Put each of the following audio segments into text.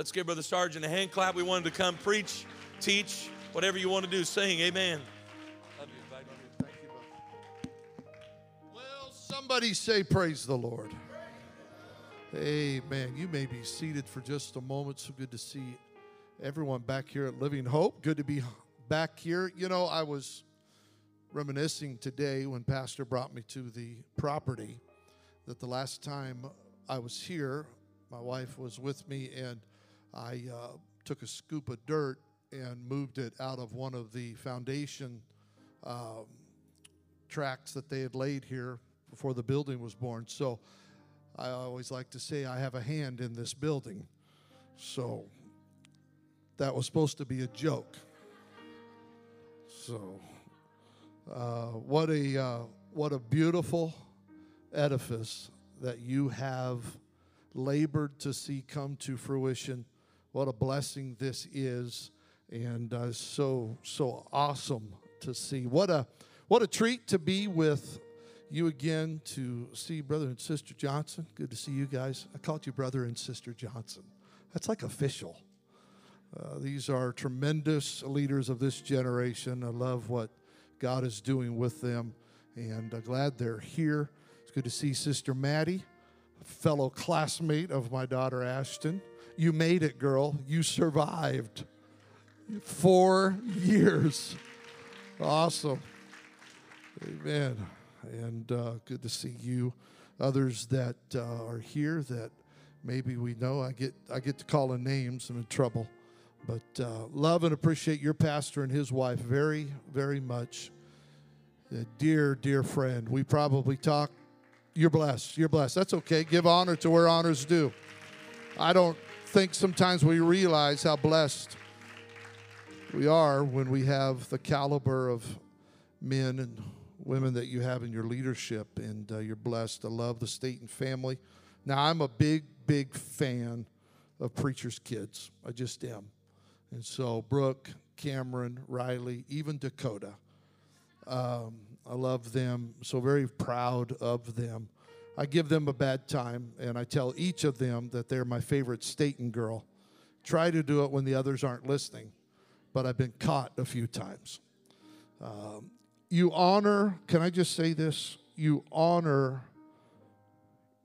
Let's give Brother Sargent a hand clap. We wanted to come preach, teach, whatever you want to do, sing. Amen. Well, somebody say, Praise the Lord. Amen. You may be seated for just a moment. So good to see everyone back here at Living Hope. Good to be back here. You know, I was reminiscing today when Pastor brought me to the property that the last time I was here, my wife was with me, and I uh, took a scoop of dirt and moved it out of one of the foundation um, tracks that they had laid here before the building was born. So I always like to say I have a hand in this building. So that was supposed to be a joke. So uh, what a uh, what a beautiful edifice that you have labored to see come to fruition. What a blessing this is, and uh, so so awesome to see. What a what a treat to be with you again to see brother and sister Johnson. Good to see you guys. I called you brother and sister Johnson. That's like official. Uh, these are tremendous leaders of this generation. I love what God is doing with them, and uh, glad they're here. It's good to see Sister Maddie, fellow classmate of my daughter Ashton. You made it, girl. You survived. Four years. Awesome. Amen. And uh, good to see you. Others that uh, are here that maybe we know. I get I get to calling names. I'm in trouble. But uh, love and appreciate your pastor and his wife very, very much. A dear, dear friend. We probably talk. You're blessed. You're blessed. That's okay. Give honor to where honor's due. I don't think sometimes we realize how blessed we are when we have the caliber of men and women that you have in your leadership, and uh, you're blessed. I love the Staten family. Now, I'm a big, big fan of preachers' kids. I just am. And so, Brooke, Cameron, Riley, even Dakota, um, I love them. So, very proud of them. I give them a bad time, and I tell each of them that they're my favorite Staten girl. Try to do it when the others aren't listening, but I've been caught a few times. Um, you honor, can I just say this? You honor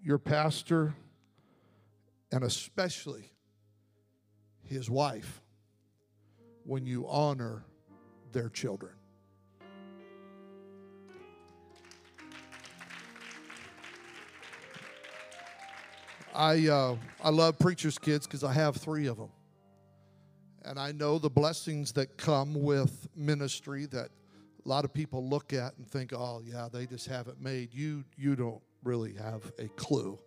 your pastor and especially his wife when you honor their children. I, uh, I love preachers' kids because I have three of them. And I know the blessings that come with ministry that a lot of people look at and think, oh, yeah, they just have it made. You, you don't really have a clue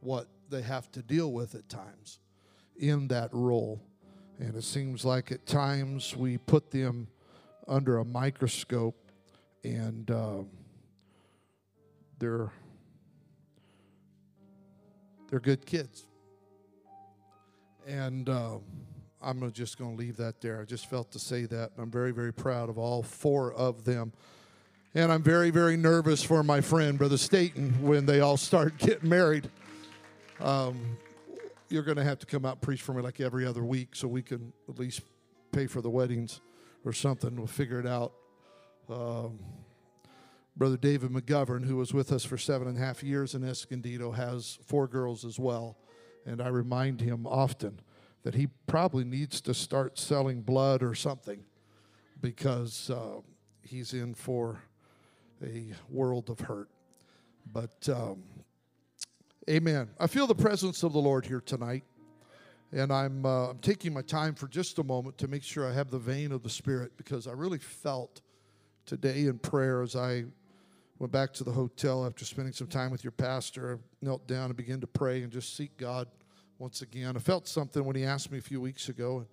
what they have to deal with at times in that role. And it seems like at times we put them under a microscope and um, they're they're good kids. And um, I'm just going to leave that there. I just felt to say that. I'm very, very proud of all four of them. And I'm very, very nervous for my friend, Brother Staten, when they all start getting married. Um, you're going to have to come out and preach for me like every other week so we can at least pay for the weddings or something. We'll figure it out. Um, Brother David McGovern, who was with us for seven and a half years in Escondido, has four girls as well. And I remind him often that he probably needs to start selling blood or something because uh, he's in for a world of hurt. But, um, amen. I feel the presence of the Lord here tonight. And I'm, uh, I'm taking my time for just a moment to make sure I have the vein of the Spirit because I really felt today in prayer as I went back to the hotel after spending some time with your pastor, I knelt down and began to pray and just seek God once again. I felt something when he asked me a few weeks ago and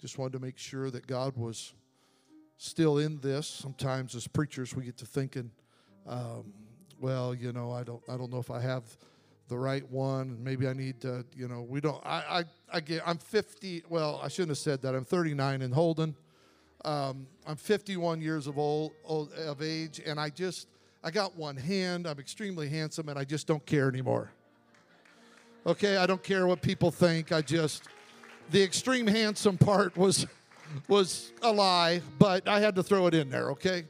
just wanted to make sure that God was still in this. Sometimes as preachers we get to thinking, um, well, you know, I don't I don't know if I have the right one. Maybe I need to, you know, we don't I I, I get I'm 50, well, I shouldn't have said that. I'm 39 in Holden. Um, I'm 51 years of old, old of age and I just I got one hand. I'm extremely handsome and I just don't care anymore. Okay, I don't care what people think. I just the extreme handsome part was was a lie, but I had to throw it in there, okay?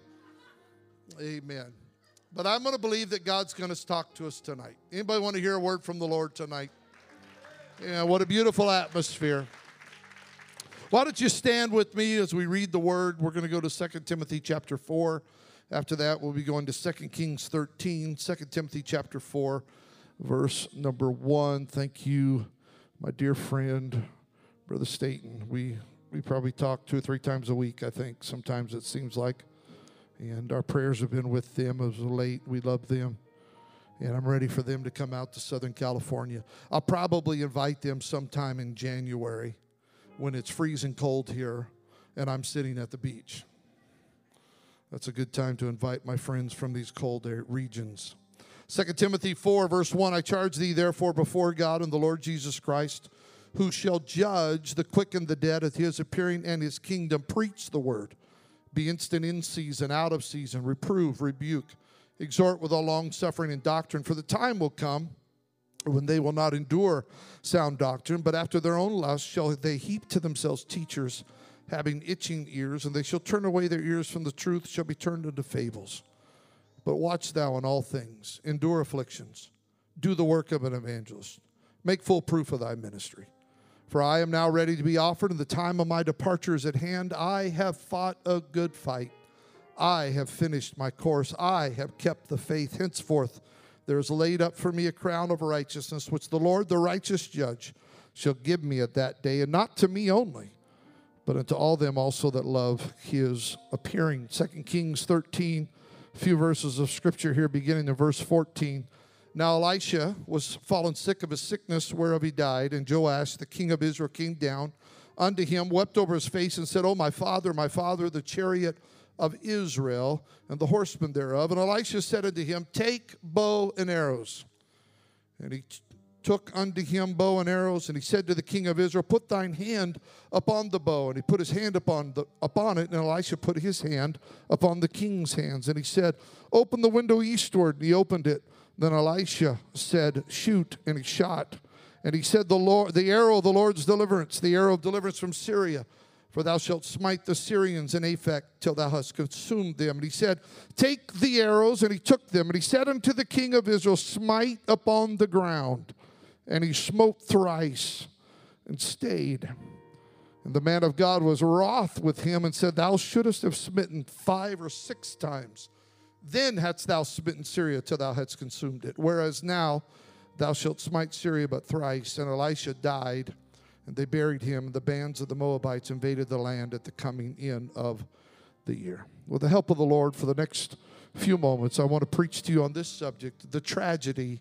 Amen. But I'm going to believe that God's going to talk to us tonight. Anybody want to hear a word from the Lord tonight? Yeah, what a beautiful atmosphere. Why don't you stand with me as we read the word? We're going to go to 2 Timothy chapter 4. After that, we'll be going to 2 Kings 13, 2 Timothy chapter 4, verse number 1. Thank you, my dear friend, Brother Staten. We we probably talk two or three times a week, I think. Sometimes it seems like. And our prayers have been with them as of late. We love them. And I'm ready for them to come out to Southern California. I'll probably invite them sometime in January when it's freezing cold here and I'm sitting at the beach. That's a good time to invite my friends from these cold regions. 2 Timothy 4, verse 1 I charge thee, therefore, before God and the Lord Jesus Christ who shall judge the quick and the dead at his appearing and his kingdom. Preach the word. Be instant in season, out of season, reprove, rebuke, exhort with all long suffering and doctrine. For the time will come when they will not endure sound doctrine, but after their own lust shall they heap to themselves teachers having itching ears, and they shall turn away their ears from the truth, shall be turned into fables. But watch thou in all things, endure afflictions, do the work of an evangelist, make full proof of thy ministry. For I am now ready to be offered, and the time of my departure is at hand. I have fought a good fight. I have finished my course. I have kept the faith. Henceforth, there is laid up for me a crown of righteousness, which the Lord, the righteous judge, shall give me at that day, and not to me only, but unto all them also that love his appearing. Second Kings 13, a few verses of scripture here, beginning in verse 14. Now Elisha was fallen sick of a sickness whereof he died, and Joash, the king of Israel, came down unto him, wept over his face, and said, Oh, my father, my father, the chariot of Israel, and the horsemen thereof. And Elisha said unto him, Take bow and arrows. And he took unto him bow and arrows, and he said to the king of Israel, Put thine hand upon the bow. And he put his hand upon, the, upon it, and Elisha put his hand upon the king's hands. And he said, Open the window eastward. And he opened it. Then Elisha said, Shoot, and he shot. And he said, The Lord, the arrow of the Lord's deliverance, the arrow of deliverance from Syria. For thou shalt smite the Syrians in Aphek till thou hast consumed them. And he said, Take the arrows, and he took them. And he said unto the king of Israel, Smite upon the ground. And he smote thrice and stayed. And the man of God was wroth with him and said, Thou shouldest have smitten five or six times. Then hadst thou smitten Syria till thou hadst consumed it. Whereas now thou shalt smite Syria but thrice. And Elisha died, and they buried him. The bands of the Moabites invaded the land at the coming in of the year. With the help of the Lord, for the next few moments, I want to preach to you on this subject the tragedy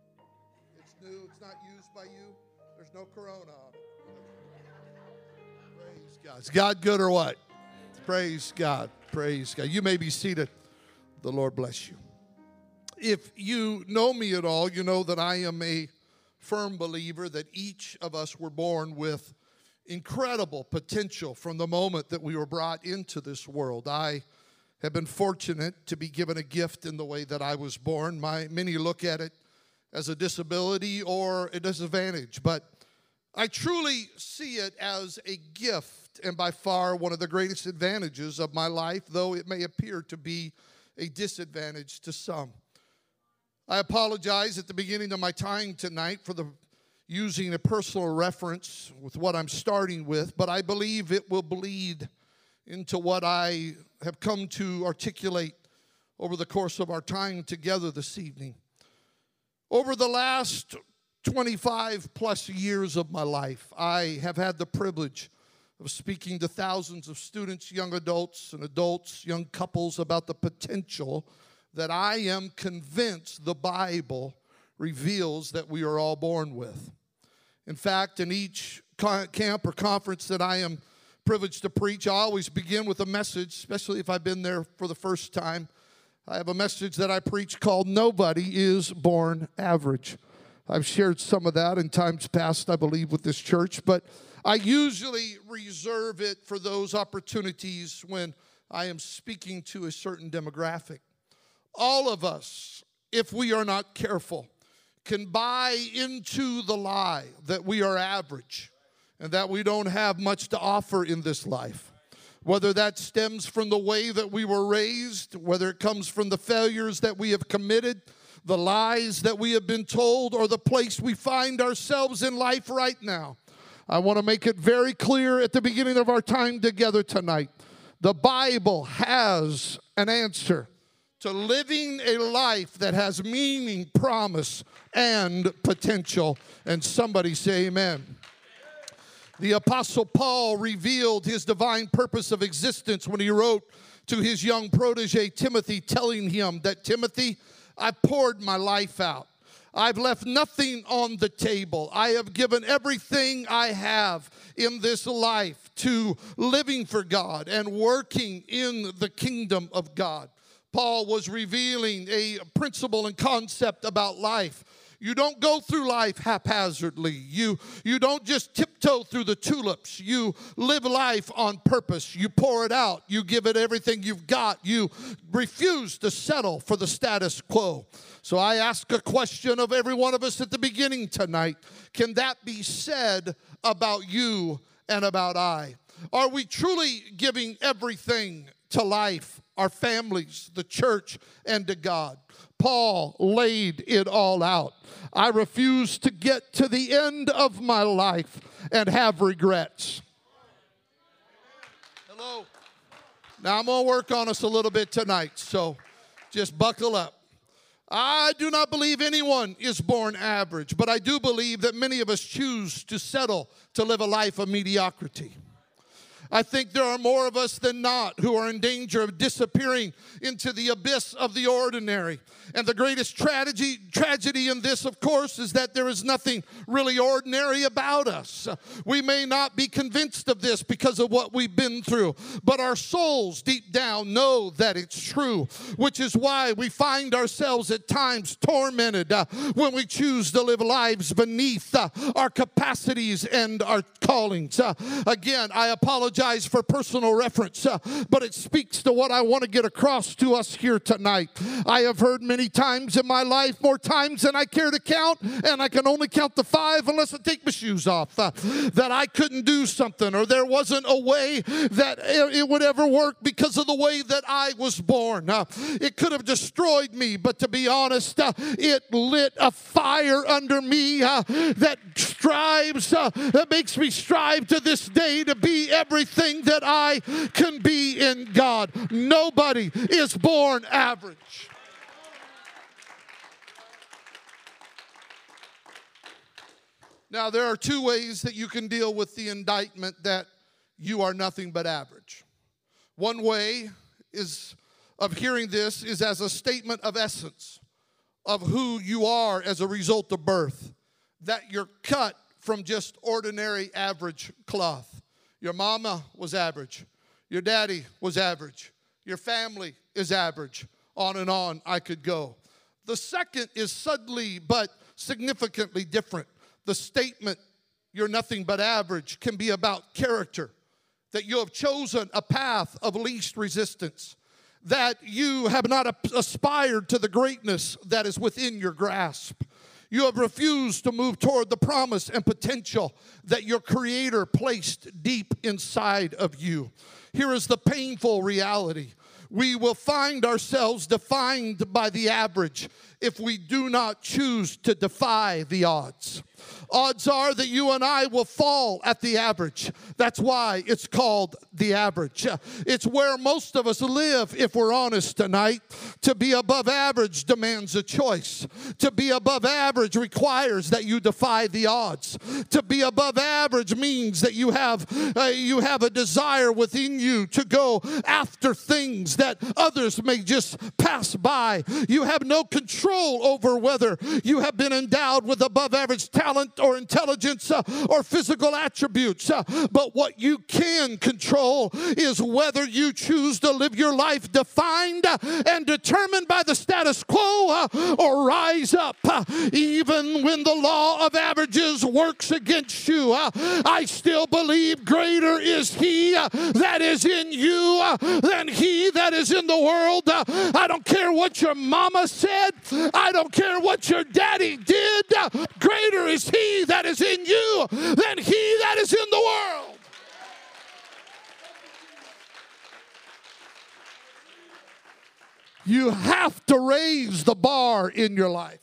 no corona on it. Praise God. Is God good or what? Praise God. Praise God. You may be seated. The Lord bless you. If you know me at all, you know that I am a firm believer that each of us were born with incredible potential from the moment that we were brought into this world. I have been fortunate to be given a gift in the way that I was born. My many look at it as a disability or a disadvantage, but I truly see it as a gift and by far one of the greatest advantages of my life, though it may appear to be a disadvantage to some. I apologize at the beginning of my time tonight for the using a personal reference with what I'm starting with, but I believe it will bleed into what I have come to articulate over the course of our time together this evening. Over the last 25 plus years of my life, I have had the privilege of speaking to thousands of students, young adults, and adults, young couples about the potential that I am convinced the Bible reveals that we are all born with. In fact, in each camp or conference that I am privileged to preach, I always begin with a message, especially if I've been there for the first time. I have a message that I preach called Nobody is Born Average. I've shared some of that in times past, I believe, with this church, but I usually reserve it for those opportunities when I am speaking to a certain demographic. All of us, if we are not careful, can buy into the lie that we are average and that we don't have much to offer in this life. Whether that stems from the way that we were raised, whether it comes from the failures that we have committed, the lies that we have been told, or the place we find ourselves in life right now. I want to make it very clear at the beginning of our time together tonight. The Bible has an answer to living a life that has meaning, promise, and potential. And somebody say, Amen. The Apostle Paul revealed his divine purpose of existence when he wrote to his young protege Timothy, telling him that Timothy, I poured my life out. I've left nothing on the table. I have given everything I have in this life to living for God and working in the kingdom of God. Paul was revealing a principle and concept about life. You don't go through life haphazardly. You, you don't just tiptoe through the tulips. You live life on purpose. You pour it out. You give it everything you've got. You refuse to settle for the status quo. So I ask a question of every one of us at the beginning tonight Can that be said about you and about I? Are we truly giving everything to life, our families, the church, and to God. Paul laid it all out. I refuse to get to the end of my life and have regrets. Hello. Now I'm going to work on us a little bit tonight, so just buckle up. I do not believe anyone is born average, but I do believe that many of us choose to settle to live a life of mediocrity. I think there are more of us than not who are in danger of disappearing into the abyss of the ordinary. And the greatest tragedy, tragedy in this, of course, is that there is nothing really ordinary about us. We may not be convinced of this because of what we've been through, but our souls deep down know that it's true, which is why we find ourselves at times tormented uh, when we choose to live lives beneath uh, our capacities and our callings. Uh, again, I apologize apologize for personal reference, uh, but it speaks to what I want to get across to us here tonight. I have heard many times in my life, more times than I care to count, and I can only count the five unless I take my shoes off, uh, that I couldn't do something or there wasn't a way that it would ever work because of the way that I was born. Uh, it could have destroyed me, but to be honest, uh, it lit a fire under me uh, that strives, uh, that makes me strive to this day to be everything everything that I can be in God. Nobody is born average. Now, there are two ways that you can deal with the indictment that you are nothing but average. One way is of hearing this is as a statement of essence of who you are as a result of birth, that you're cut from just ordinary average cloth. Your mama was average. Your daddy was average. Your family is average. On and on I could go. The second is subtly but significantly different. The statement, you're nothing but average, can be about character, that you have chosen a path of least resistance, that you have not aspired to the greatness that is within your grasp. You have refused to move toward the promise and potential that your Creator placed deep inside of you. Here is the painful reality we will find ourselves defined by the average if we do not choose to defy the odds odds are that you and I will fall at the average. That's why it's called the average. It's where most of us live, if we're honest tonight. To be above average demands a choice. To be above average requires that you defy the odds. To be above average means that you have uh, you have a desire within you to go after things that others may just pass by. You have no control over whether you have been endowed with above average talent or intelligence uh, or physical attributes. Uh, but what you can control is whether you choose to live your life defined uh, and determined by the status quo or rise up. Even when the law of averages works against you, I still believe greater is He that is in you than He that is in the world. I don't care what your mama said, I don't care what your daddy did. Greater is He that is in you than he that is in the world. You have to raise the bar in your life.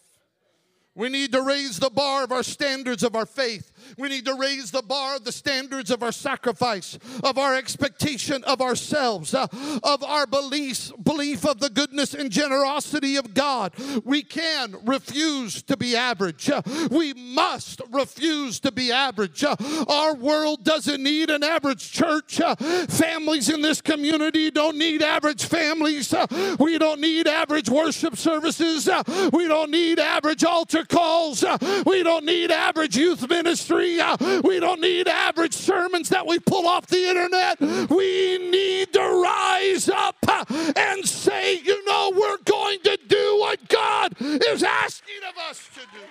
We need to raise the bar of our standards of our faith. We need to raise the bar of the standards of our sacrifice, of our expectation of ourselves, uh, of our beliefs, belief of the goodness and generosity of God. We can refuse to be average. Uh, we must refuse to be average. Uh, our world doesn't need an average church. Uh, families in this community don't need average families. Uh, we don't need average worship services. Uh, we don't need average altar calls. We don't need average youth ministry. Uh, we don't need average sermons that we pull off the internet. We need to rise up uh, and say, you know, we're going to do what God is asking of us to do.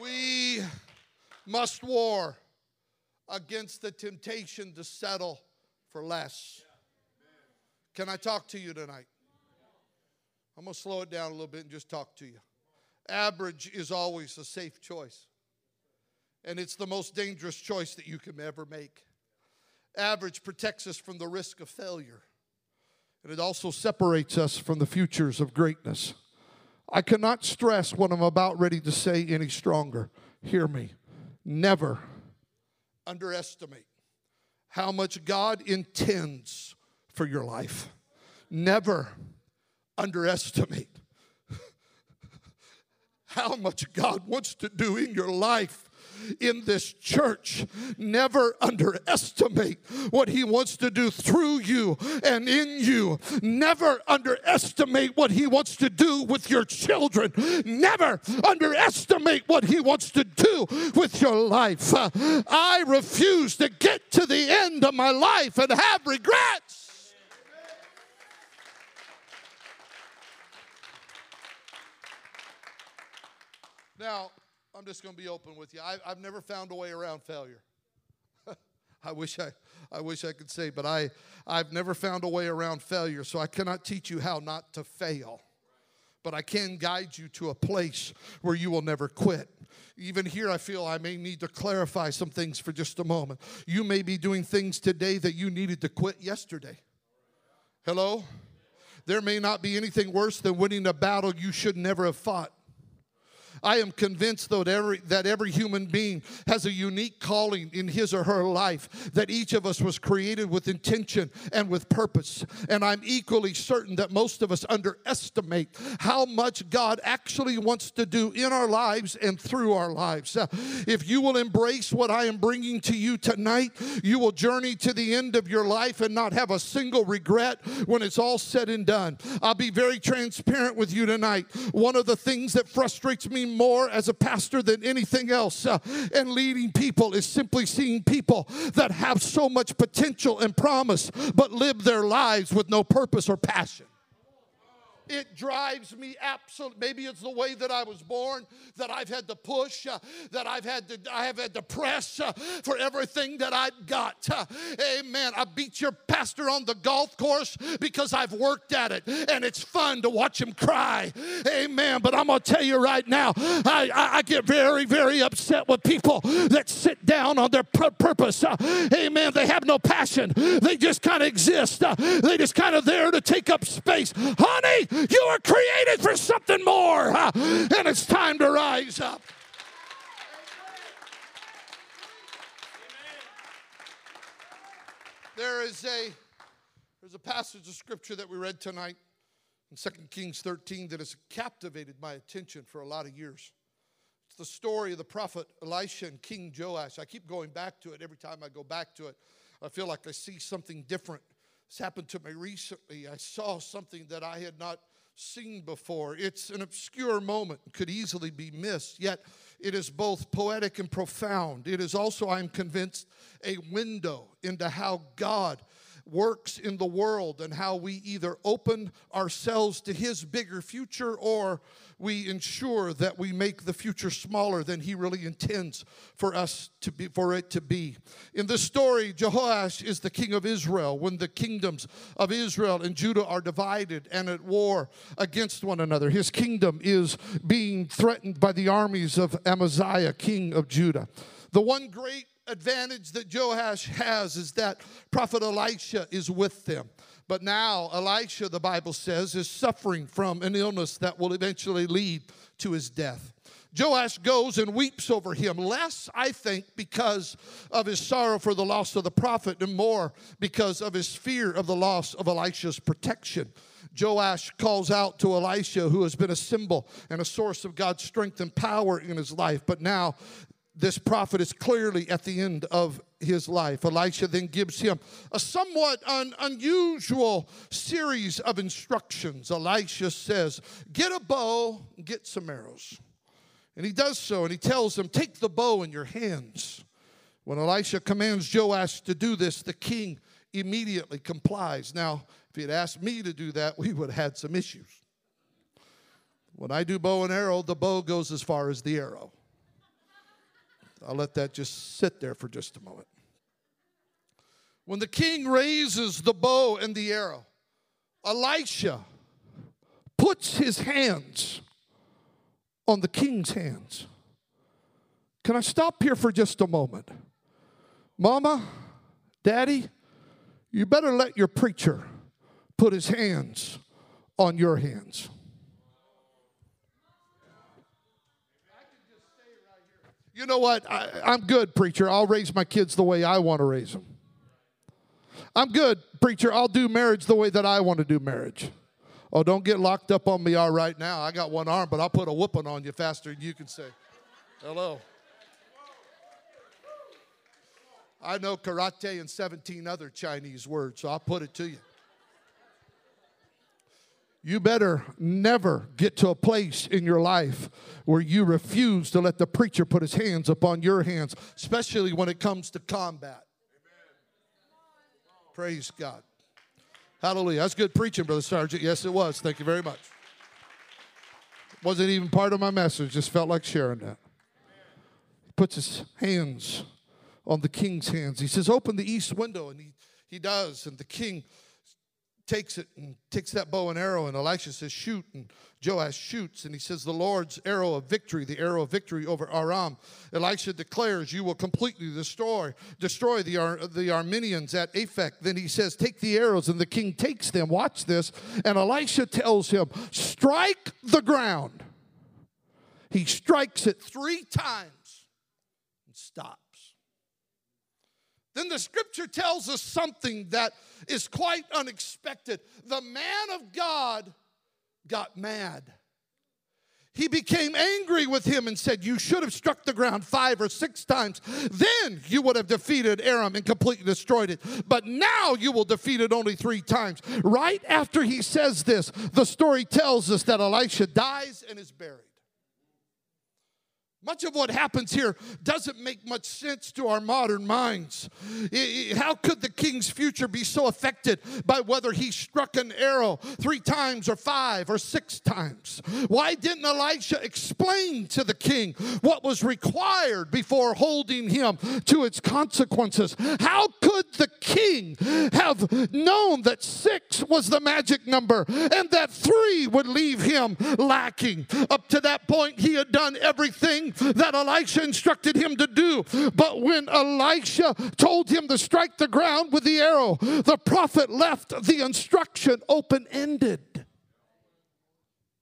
We must war against the temptation to settle for less. Can I talk to you tonight? I'm going to slow it down a little bit and just talk to you. Average is always a safe choice, and it's the most dangerous choice that you can ever make. Average protects us from the risk of failure, and it also separates us from the futures of greatness. I cannot stress what I'm about ready to say any stronger. Hear me. Never underestimate how much God intends for your life. Never underestimate how much God wants to do in your life in this church. Never underestimate what He wants to do through you and in you. Never underestimate what He wants to do with your children. Never underestimate what He wants to do with your life. I refuse to get to the end of my life and have regrets. Now, I'm just going to be open with you. I, have never found a way around failure. I wish I, I wish I could say, but I, I've never found a way around failure, so I cannot teach you how not to fail. But I can guide you to a place where you will never quit. Even here, I feel I may need to clarify some things for just a moment. You may be doing things today that you needed to quit yesterday. Hello? There may not be anything worse than winning a battle you should never have fought. I am convinced, though, that every, that every human being has a unique calling in his or her life, that each of us was created with intention and with purpose. And I'm equally certain that most of us underestimate how much God actually wants to do in our lives and through our lives. Uh, if you will embrace what I am bringing to you tonight, you will journey to the end of your life and not have a single regret when it's all said and done. I'll be very transparent with you tonight. One of the things that frustrates me more as a pastor than anything else uh, and leading people is simply seeing people that have so much potential and promise but live their lives with no purpose or passion. It drives me absolutely. Maybe it's the way that I was born, that I've had to push, uh, that I've had to, I have had to press uh, for everything that I've got. Uh, amen. I beat your pastor on the golf course because I've worked at it, and it's fun to watch him cry. Amen. But I'm to tell you right now, I, I, I, get very, very upset with people that sit down on their pur- purpose. Uh, amen. They have no passion. They just kind of exist. Uh, they just kind of there to take up space. Honey, you were created for something more, and it's time to rise up. There is a there's a passage of scripture that we read tonight in 2 Kings 13 that has captivated my attention for a lot of years. It's the story of the prophet Elisha and King Joash. I keep going back to it every time I go back to it. I feel like I see something different. This happened to me recently. I saw something that I had not seen before. It's an obscure moment, could easily be missed, yet it is both poetic and profound. It is also, I'm convinced, a window into how God works in the world and how we either open ourselves to his bigger future or we ensure that we make the future smaller than he really intends for us to be for it to be. In this story, Jehoash is the king of Israel when the kingdoms of Israel and Judah are divided and at war against one another. His kingdom is being threatened by the armies of Amaziah, king of Judah. The one great advantage that Joash has is that prophet Elisha is with them. But now, Elisha, the Bible says, is suffering from an illness that will eventually lead to his death. Joash goes and weeps over him, less, I think, because of his sorrow for the loss of the prophet, and more because of his fear of the loss of Elisha's protection. Joash calls out to Elisha, who has been a symbol and a source of God's strength and power in his life. But now this prophet is clearly at the end of his life. Elisha then gives him a somewhat un- unusual series of instructions. Elisha says, Get a bow, get some arrows. And he does so, and he tells him, Take the bow in your hands. When Elisha commands Joash to do this, the king immediately complies. Now, if he had asked me to do that, we would have had some issues. When I do bow and arrow, the bow goes as far as the arrow. I'll let that just sit there for just a moment. When the king raises the bow and the arrow, Elisha puts his hands on the king's hands. Can I stop here for just a moment? Mama, Daddy, you better let your preacher put his hands on your hands. You know what? I, I'm good, preacher. I'll raise my kids the way I want to raise them. I'm good, preacher. I'll do marriage the way that I want to do marriage. Oh, don't get locked up on me all right now. I got one arm, but I'll put a whooping on you faster than you can say hello. I know karate and 17 other Chinese words, so I'll put it to you you better never get to a place in your life where you refuse to let the preacher put his hands upon your hands, especially when it comes to combat. Amen. Praise God. Hallelujah. That's good preaching, Brother Sergeant. Yes, it was. Thank you very much. Wasn't even part of my message, just felt like sharing that. He puts his hands on the king's hands. He says, Open the east window. And he, he does. And the king takes it and takes that bow and arrow, and Elisha says, Shoot. And Joash shoots, and he says, The Lord's arrow of victory, the arrow of victory over Aram. Elisha declares, You will completely destroy, destroy the, Ar- the Arameans at Aphek. Then he says, Take the arrows, and the king takes them. Watch this. And Elisha tells him, Strike the ground. He strikes it three times and stops. Then the scripture tells us something that is quite unexpected. The man of God got mad. He became angry with him and said, You should have struck the ground five or six times. Then you would have defeated Aram and completely destroyed it. But now you will defeat it only three times. Right after he says this, the story tells us that Elisha dies and is buried. Much of what happens here doesn't make much sense to our modern minds. How could the king's future be so affected by whether he struck an arrow three times or five or six times? Why didn't Elisha explain to the king what was required before holding him to its consequences? How could the king have known that six was the magic number and that three would leave him lacking? Up to that point, he had done everything that Elisha instructed him to do. But when Elisha told him to strike the ground with the arrow, the prophet left the instruction open ended.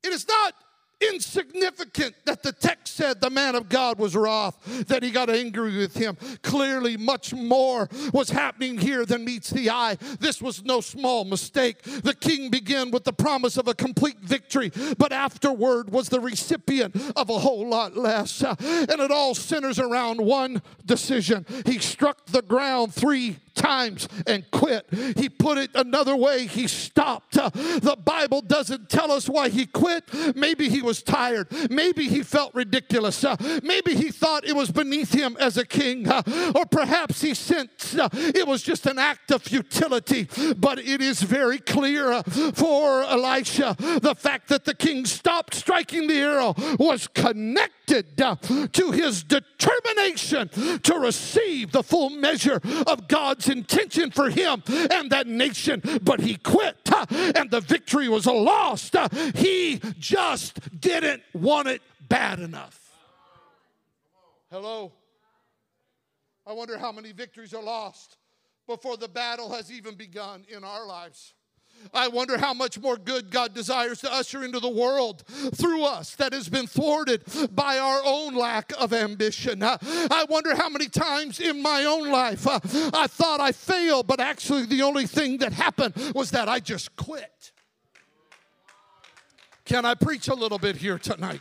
It is not insignificant that the text said the man of God was wroth, that he got angry with him. Clearly, much more was happening here than meets the eye. This was no small mistake. The king began with the promise of a complete victory, but afterward was the recipient of a whole lot less. And it all centers around one decision. He struck the ground three times and quit. He put it another way, he stopped. Uh, the Bible doesn't tell us why he quit. Maybe he was tired. Maybe he felt ridiculous. Uh, maybe he thought it was beneath him as a king. Uh, or perhaps he sensed it was just an act of futility. But it is very clear for Elisha the fact that the king stopped striking the arrow was connected to his determination to receive the full measure of God's intention for him and that nation, but he quit and the victory was lost. He just didn't want it bad enough. Hello? I wonder how many victories are lost before the battle has even begun in our lives. I wonder how much more good God desires to usher into the world through us that has been thwarted by our own lack of ambition. I wonder how many times in my own life uh, I thought I failed, but actually the only thing that happened was that I just quit. Can I preach a little bit here tonight?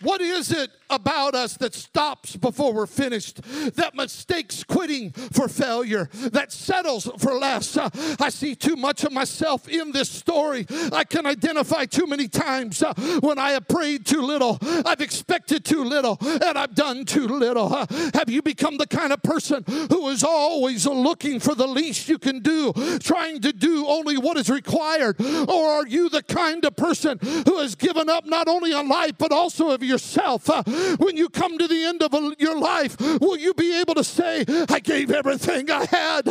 What is it about us that stops before we're finished, that mistakes quitting for failure, that settles for less? Uh, I see too much of myself in this story. I can identify too many times uh, when I have prayed too little, I've expected too little, and I've done too little. Uh, have you become the kind of person who is always looking for the least you can do, trying to do only what is required? Or are you the kind of person who has given up not only on life but also of yourself. Uh, when you come to the end of a, your life, will you be able to say, I gave everything I had?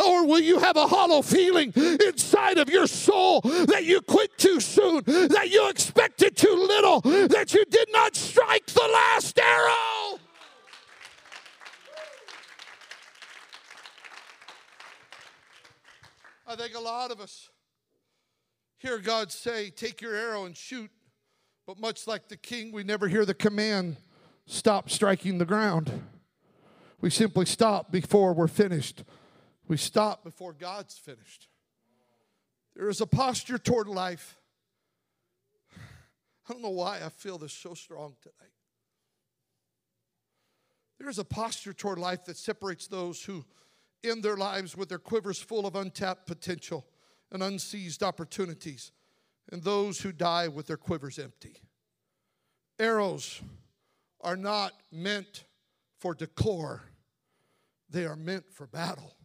Or will you have a hollow feeling inside of your soul that you quit too soon, that you expected too little, that you did not strike the last arrow? I think a lot of us hear God say, Take your arrow and shoot. But much like the king, we never hear the command stop striking the ground. We simply stop before we're finished. We stop before God's finished. There is a posture toward life. I don't know why I feel this so strong tonight. There is a posture toward life that separates those who end their lives with their quivers full of untapped potential and unseized opportunities and those who die with their quivers empty. Arrows are not meant for decor, they are meant for battle.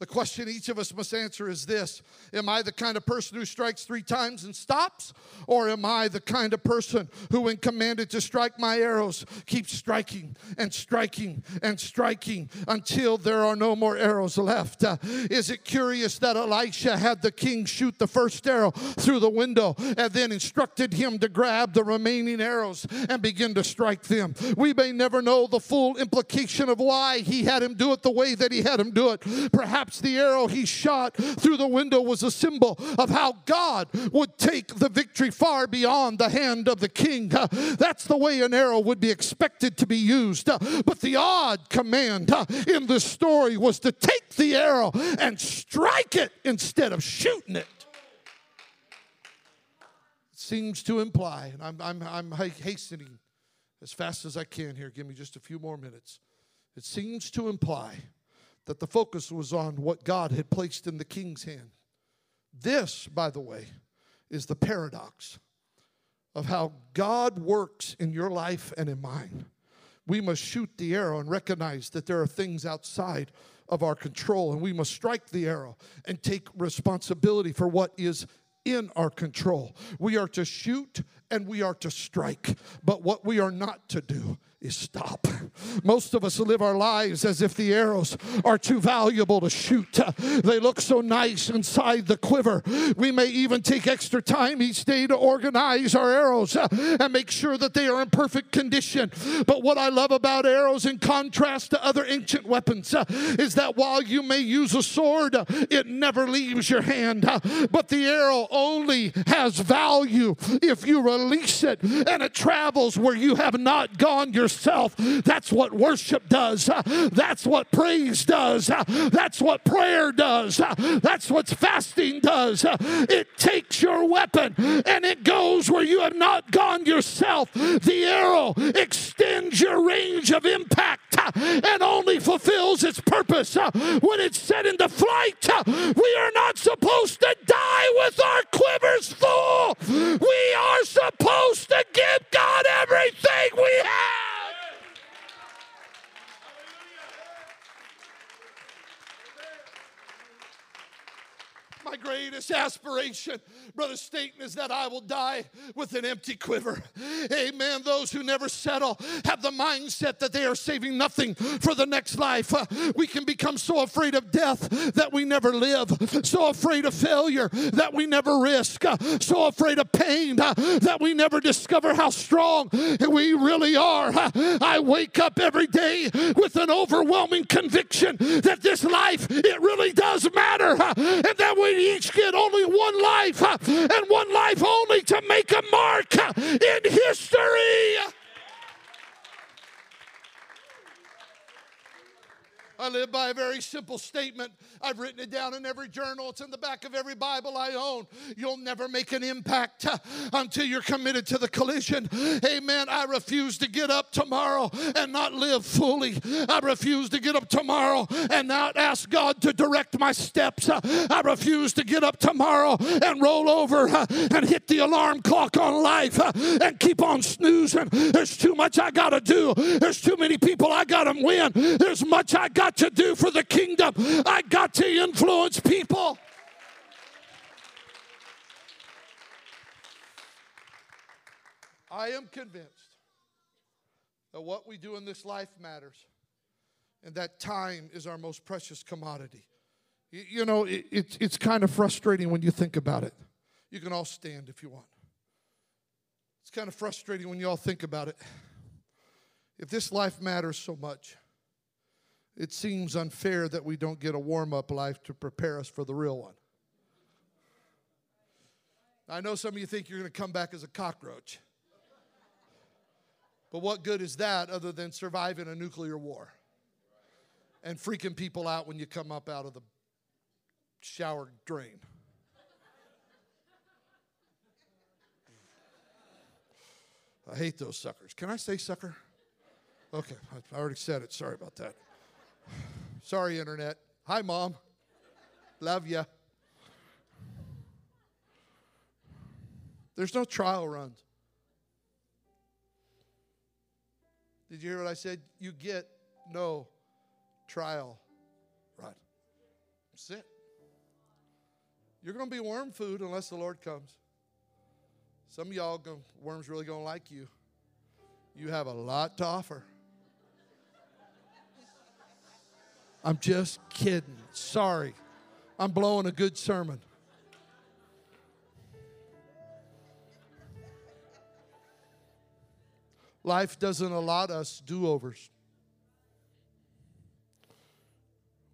The question each of us must answer is this Am I the kind of person who strikes three times and stops? Or am I the kind of person who, when commanded to strike my arrows, keeps striking and striking and striking until there are no more arrows left? Uh, is it curious that Elisha had the king shoot the first arrow through the window and then instructed him to grab the remaining arrows and begin to strike them? We may never know the full implication of why he had him do it the way that he had him do it. Perhaps Perhaps the arrow he shot through the window was a symbol of how God would take the victory far beyond the hand of the king. Uh, that's the way an arrow would be expected to be used. Uh, but the odd command uh, in the story was to take the arrow and strike it instead of shooting it seems to imply, and I'm, I'm, I'm hastening as fast as I can here. Give me just a few more minutes. It seems to imply that the focus was on what God had placed in the king's hand. This, by the way, is the paradox. of how God works in your life and in mine, we must shoot the arrow and recognize that there are things outside of our control, and we must strike the arrow and take responsibility for what is in our control. We are to shoot and we are to strike, but what we are not to do is stop. Most of us live our lives as if the arrows are too valuable to shoot. They look so nice inside the quiver. We may even take extra time each day to organize our arrows and make sure that they are in perfect condition. But what I love about arrows, in contrast to other ancient weapons, is that while you may use a sword, it never leaves your hand. But the arrow only has value if you release it and it travels where you have not gone yourself yourself. That's what worship does. That's what praise does. That's what prayer does. That's what fasting does. It takes your weapon and it goes where you have not gone yourself. The arrow extends your range of impact and only fulfills its purpose when it's set into flight. We are not supposed to die with our quivers full. We are supposed to give God everything we have. My greatest aspiration, Brother Staten, is that I will die with an empty quiver. Amen. Those who never settle have the mindset that they are saving nothing for the next life. Uh, we can become so afraid of death that we never live, so afraid of failure that we never risk, uh, so afraid of pain uh, that we never discover how strong we really are. I wake up every day with an overwhelming conviction that this life, it really does matter, and that we each get only one life uh, and one life only to make a mark uh, in history. I live by a very simple statement. I've written it down in every journal. It's in the back of every Bible I own. You'll never make an impact uh, until you're committed to the collision. Amen. I refuse to get up tomorrow and not live fully. I refuse to get up tomorrow and not ask God to direct my steps. Uh, I refuse to get up tomorrow and roll over uh, and hit the alarm clock on life and keep on snoozing. There's too much I got to do. There's too many people I got to win. There's much I got got to do for the kingdom. I got to influence people. I am convinced that what we do in this life matters and that time is our most precious commodity. You, know, it, it, it's kind of frustrating when you think about it. You can all stand if you want. It's kind of frustrating when you all think about it. If this life matters so much, it seems unfair that we don't get a warm up life to prepare us for the real one. I know some of you think you're going to come back as a cockroach. But what good is that other than surviving a nuclear war and freaking people out when you come up out of the shower drain? I hate those suckers. Can I say sucker? Okay, I already said it. Sorry about that. Sorry, internet. Hi, mom. Love you. There's no trial runs. Did you hear what I said? You get no trial run. That's it. You're going to be worm food unless the Lord comes. Some of y'all, worms really going to like you. You have a lot to offer. I'm just kidding. Sorry. I'm blowing a good sermon. Life doesn't allot us do overs.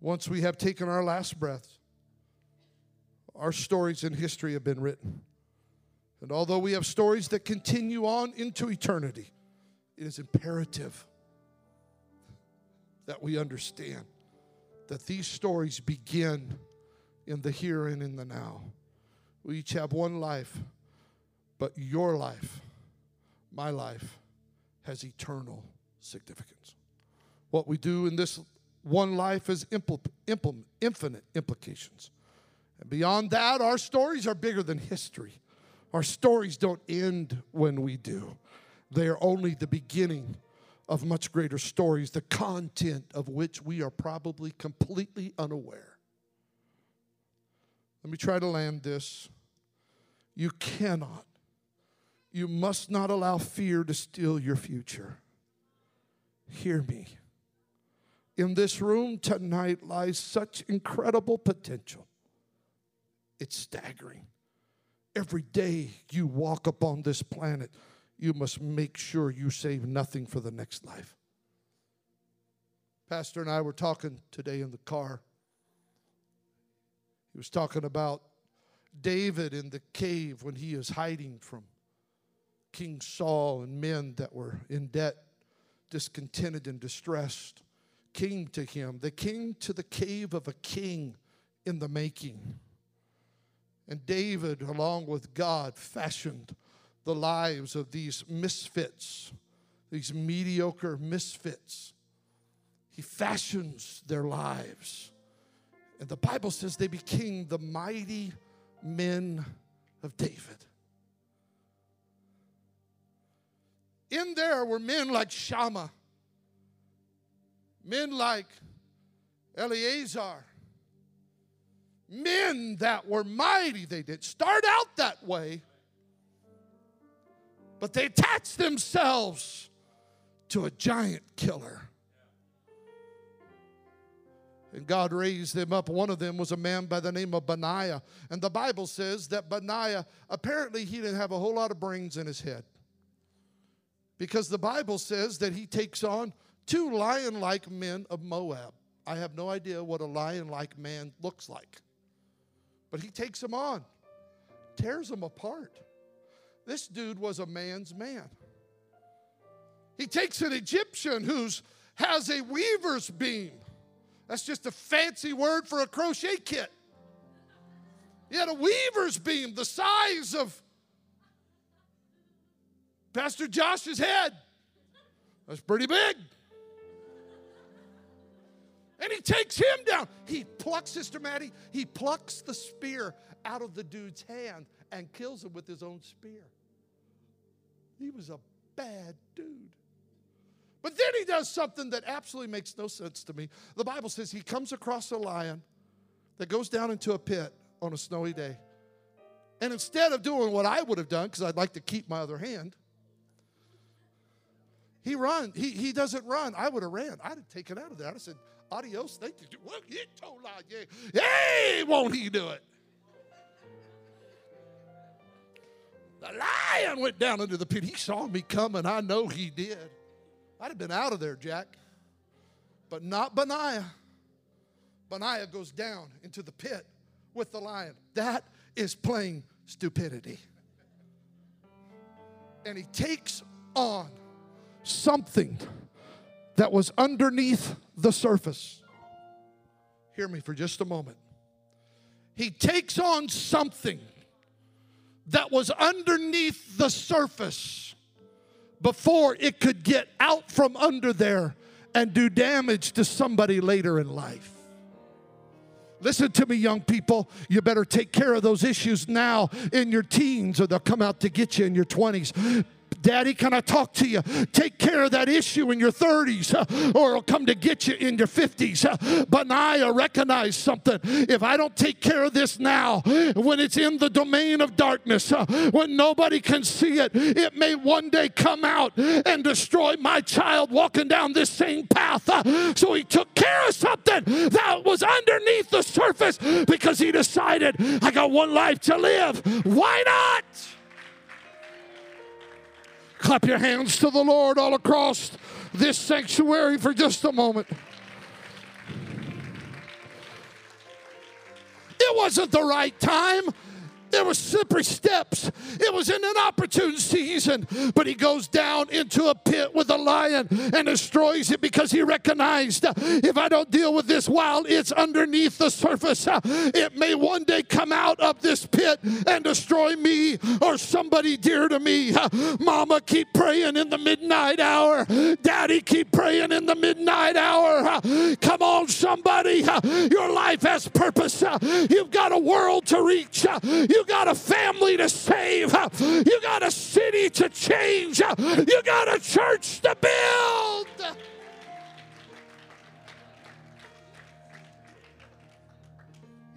Once we have taken our last breath, our stories in history have been written. And although we have stories that continue on into eternity, it is imperative that we understand that these stories begin in the here and in the now. We each have one life, but your life, my life, has eternal significance. What we do in this one life has impl- impl- infinite implications. And beyond that, our stories are bigger than history. Our stories don't end when we do, they are only the beginning of much greater stories, the content of which we are probably completely unaware. Let me try to land this. You cannot, you must not allow fear to steal your future. Hear me. In this room tonight lies such incredible potential. It's staggering. Every day you walk upon this planet, you must make sure you save nothing for the next life. Pastor and I were talking today in the car. He was talking about David in the cave when he is hiding from King Saul and men that were in debt, discontented, and distressed came to him. They came to the cave of a king in the making. And David, along with God, fashioned the lives of these misfits, these mediocre misfits. He fashions their lives. And the Bible says they became the mighty men of David. In there were men like Shammah, men like Eleazar, men that were mighty. They didn't start out that way, but they attached themselves to a giant killer. And God raised them up. One of them was a man by the name of Benaiah. And the Bible says that Benaiah, apparently, he didn't have a whole lot of brains in his head. Because the Bible says that he takes on two lion like men of Moab. I have no idea what a lion like man looks like. But he takes them on, tears them apart. This dude was a man's man. He takes an Egyptian who's has a weaver's beam that's just a fancy word for a crochet kit. He had a weaver's beam the size of Pastor Josh's head. That's pretty big. And he takes him down. He plucks, Sister Maddie, he plucks the spear out of the dude's hand and kills him with his own spear. He was a bad dude. But then he does something that absolutely makes no sense to me. The Bible says he comes across a lion that goes down into a pit on a snowy day. And instead of doing what I would have done, because I'd like to keep my other hand, he run. He, he doesn't run. I would have ran. I'd have taken out of there. Have said, adios, thank you. Well, he told yeah. Hey, won't he do it? The lion went down into the pit. He saw me coming. I know he did. I'd have been out of there, Jack. But not Benaiah. Benaiah goes down into the pit with the lion. That is plain stupidity. And he takes on something that was underneath the surface. Hear me for just a moment. He takes on something that was underneath the surface before it could get out from under there and do damage to somebody later in life. Listen to me, young people. You better take care of those issues now in your teens, or they'll come out to get you in your 20s. Daddy, can I talk to you? Take care of that issue in your 30s, uh, or it'll come to get you in your 50s. Uh, Benaiah recognized something. If I don't take care of this now, when it's in the domain of darkness, uh, when nobody can see it, it may one day come out and destroy my child walking down this same path. So he took care of something that was underneath the surface because he decided, I got one life to live. Why not? Clap your hands to the Lord all across this sanctuary for just a moment. It wasn't the right time. There were slippery steps. It was in an opportune season, but he goes down into a pit with a lion and destroys it because he recognized if I don't deal with this while it's underneath the surface, it may one day come out of this pit and destroy me or somebody dear to me. Mama, keep praying in the midnight hour. Daddy, keep praying in the midnight hour. Come on, somebody. Your life has purpose. You've got a world to reach. You You got a family to save. You got a city to change. You got a church to build.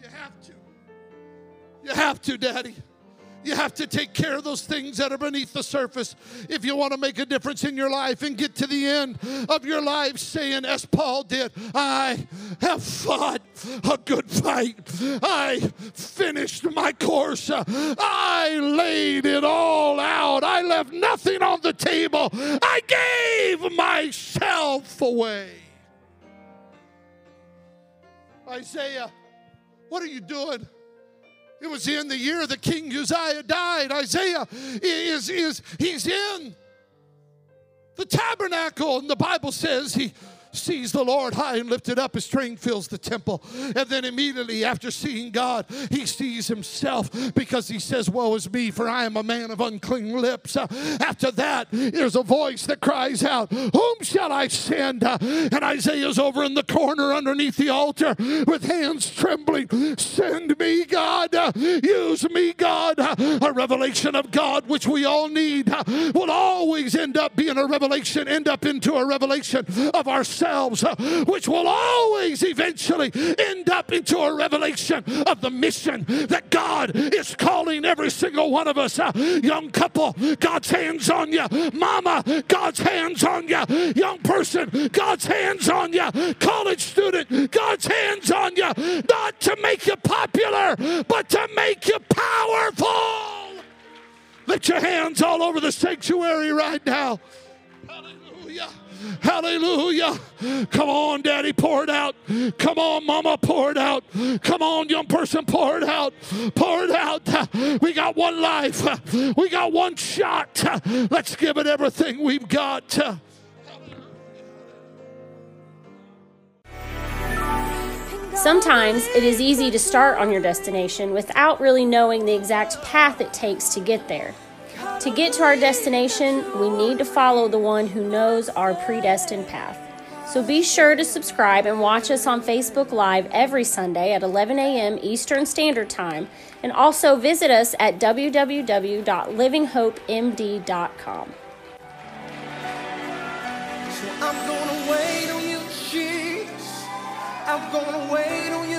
You have to. You have to, Daddy. You have to take care of those things that are beneath the surface if you want to make a difference in your life and get to the end of your life saying, as Paul did, I have fought a good fight. I finished my course. I laid it all out. I left nothing on the table. I gave myself away. Isaiah, what are you doing? It was in the year that King Uzziah died. Isaiah is, is he's in the tabernacle, and the Bible says he sees the Lord high and lifted up, his train fills the temple. And then immediately after seeing God, he sees himself because he says, Woe is me, for I am a man of unclean lips. Uh, after that, there's a voice that cries out, Whom shall I send? Uh, and Isaiah's over in the corner underneath the altar with hands trembling. Send me, God. Uh, use me, God. A revelation of God, which we all need, will always end up being a revelation, end up into a revelation of our uh, which will always eventually end up into a revelation of the mission that God is calling every single one of us. Uh, young couple, God's hands on you. Mama, God's hands on you. Young person, God's hands on you. College student, God's hands on you. Not to make you popular, but to make you powerful. Lift your hands all over the sanctuary right now. Hallelujah. Come on, Daddy, pour it out. Come on, Mama, pour it out. Come on, young person, pour it out. Pour it out. We got one life. We got one shot. Let's give it everything we've got. Sometimes it is easy to start on your destination without really knowing the exact path it takes to get there. To get to our destination, we need to follow the one who knows our predestined path. So be sure to subscribe and watch us on Facebook Live every Sunday at 11 a.m. Eastern Standard Time, and also visit us at www.livinghopemd.com. So I'm gonna wait on you, Jesus. I'm gonna wait on you,